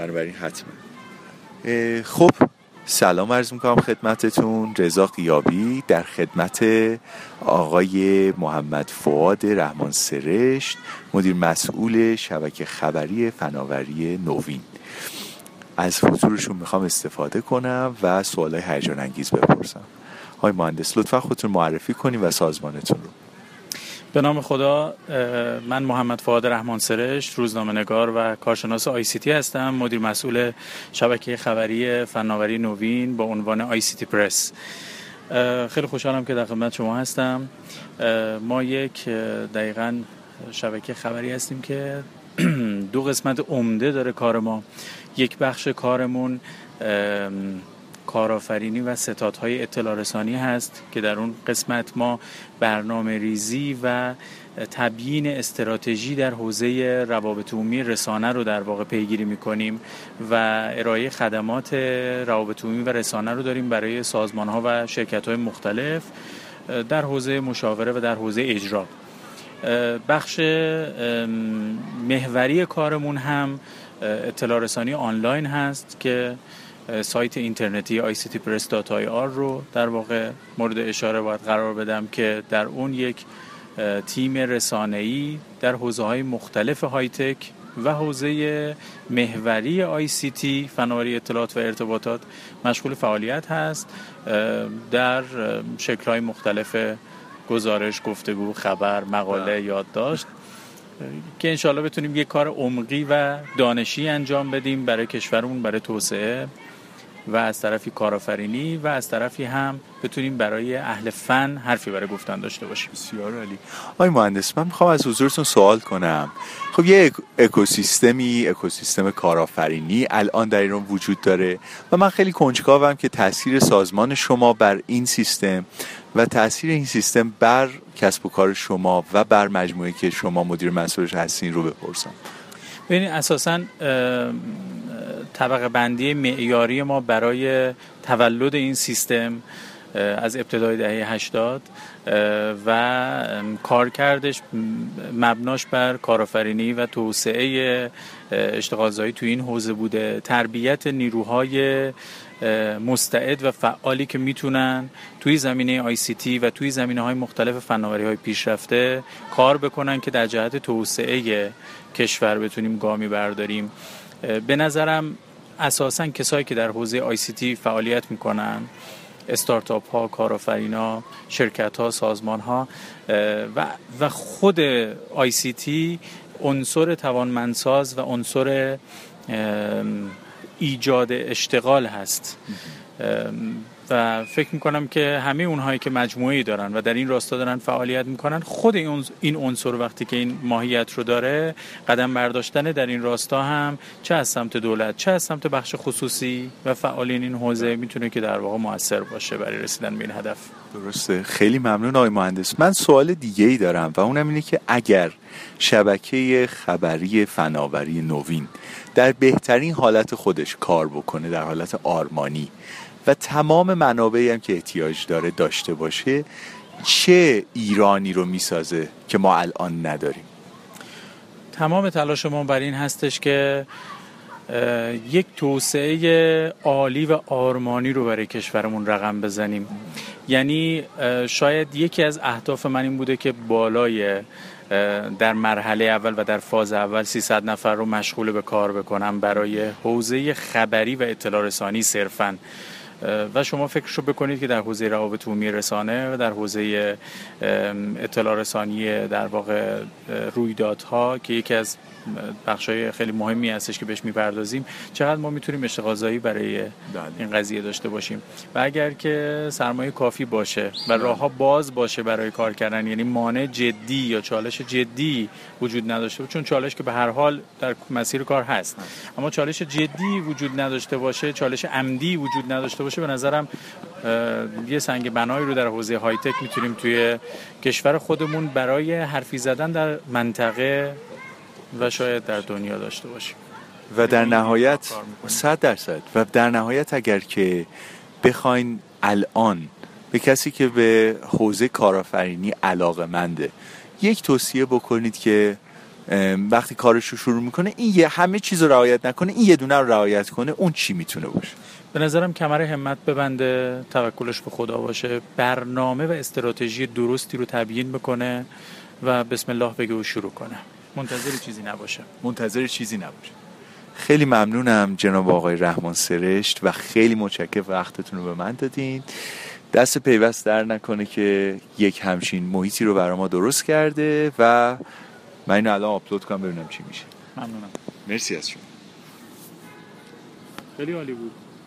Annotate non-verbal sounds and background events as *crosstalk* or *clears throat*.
بنابراین حتما. خب سلام عرض می‌کنم خدمتتون. رضا قیابی در خدمت آقای محمد فواد رحمان سرشت مدیر مسئول شبکه خبری فناوری نوین. از حضورشون می‌خوام استفاده کنم و سوالای هیجان انگیز بپرسم. های مهندس لطفا خودتون معرفی کنیم و سازمانتون رو. به نام خدا من محمد فعاد رحمان سرش روزنامه نگار و کارشناس آی سی تی هستم مدیر مسئول شبکه خبری فناوری نوین با عنوان آی سی تی پرس. خیلی خوشحالم که در خدمت شما هستم. ما یک دقیقا شبکه خبری هستیم که *clears throat* دو قسمت عمده داره کار ما. یک بخش کارمون کارآفرینی و ستادهای اطلاع رسانی هست که در اون قسمت ما برنامه ریزی و تبیین استراتژی در حوزه روابط عمومی رسانه رو در واقع پیگیری می‌کنیم و ارائه خدمات روابط عمومی و رسانه رو داریم برای سازمان ها و شرکت های مختلف در حوزه مشاوره و در حوزه اجرا. بخش محوری کارمون هم اطلاع رسانی آنلاین هست که سایت اینترنتی ictpress.ir رو در واقع مورد اشاره باید قرار بدم که در اون یک تیم رسانه‌ای در حوزه های مختلف های تک و حوزه محوری آی سی تی فناوری اطلاعات و ارتباطات مشغول فعالیت هست در شکل های مختلف گزارش گفتگو خبر مقاله بله. یادداشت که انشالله بتونیم یک کار عمقی و دانشی انجام بدیم برای کشورمون برای توسعه و از طرفی کارآفرینی و از طرفی هم بتونیم برای اهل فن حرفی برای گفتن داشته باشیم. بسیار عالی. آقای مهندس من می‌خوام از حضورتون سوال کنم. خب یه اکوسیستمی اکوسیستم کارآفرینی الان در ایران وجود داره و من خیلی کنجکاوم که تاثیر سازمان شما بر این سیستم و تاثیر این سیستم بر کسب و کار شما و بر مجموعه که شما مدیر مسئولش هستین رو بپرسم. ببینید اساسا طبقه بندی معیاری ما برای تولد این سیستم از ابتدای دهه 80 و کارکردش مبناش بر کارآفرینی و توسعه اشتغالزایی تو این حوزه بوده. تربیت نیروهای مستعد و فعالی که می‌تونن توی زمینه آی سی تی و توی زمینه های مختلف فناوری های پیشرفته کار بکنن که در جهت توسعه کشور بتونیم گامی برداریم. به نظرم اساسا کسایی که در حوزه آی سی تی فعالیت می‌کنن استارتاپ ها کارآفرین ها شرکت ها سازمان ها و, و خود آی سی تی عنصر توانمندساز و عنصر ایجاد اشتغال هست. و فکر می‌کنم که همه اونهایی که مجموعی دارن و در این راستا دارن فعالیت می‌کنن خود این عنصر وقتی که این ماهیت رو داره قدم برداشتن در این راستا هم چه از سمت دولت چه از سمت بخش خصوصی و فعالین این حوزه می‌تونه که در واقع موثر باشه برای رسیدن به این هدف. درسته. خیلی ممنون آقای مهندس. من سوال دیگه ای دارم و اونم اینه که اگر شبکه خبری فناوری نوین در بهترین حالت خودش کار بکنه در حالت آرمانی و تمام منابعی هم که احتیاج داره داشته باشه چه ایرانی رو می‌سازه که ما الان نداریم؟ تمام تلاش ما بر این هستش که یک توسعه عالی و آرمانی رو برای کشورمون رقم بزنیم. یعنی شاید یکی از اهداف من این بوده که بالای در مرحله اول و در فاز اول 300 نفر رو مشغول به کار بکنم برای حوزه خبری و اطلاع رسانی صرفاً. و شما فکرشو بکنید که در حوزه روابط عمومی رسانه و در حوزه اطلاع رسانی در واقع رویدادها که یکی از بخشای خیلی مهمی هستش که بهش می‌پردازیم چقدر ما می‌تونیم اشتغالزایی برای بله. این قضیه داشته باشیم و اگر که سرمایه کافی باشه و بله. راهها باز باشه برای کار کردن یعنی مانع جدی یا چالش جدی وجود نداشته چون چالش که به هر حال در مسیر کار هست اما چالش جدی وجود نداشته باشه چالش عمدی وجود نداشته باشه به نظرم یه سنگ بنایی رو در حوزه های تک می‌تونیم توی کشور خودمون برای حرفی زدن در منطقه و شاید در دنیا داشته باشیم. و در نهایت صد درصد. و در نهایت اگر که بخواین الان به کسی که به حوزه کارآفرینی علاقه منده یک توصیه بکنید که وقتی کارش رو شروع می‌کنه این یه همه چیز رو رعایت نکنه این یه دونه رو رعایت کنه اون چی می‌تونه باشه. به نظرم کمر همت ببنده توکلش به خدا باشه. برنامه و استراتژی درستی رو تبیین بکنه و بسم الله بگه و شروع کنه. منتظر چیزی نباشه. منتظر چیزی نباشه. خیلی ممنونم جناب آقای رحمان سرشت و خیلی متشکرم وقتتون رو به من دادین. دست پیوست در نکنه که یک همچین محیطی رو برای ما درست کرده و من اینو الان آپلود کنم ببینم چی میشه. ممنونم. مرسی از شما. خیلی عالی بود.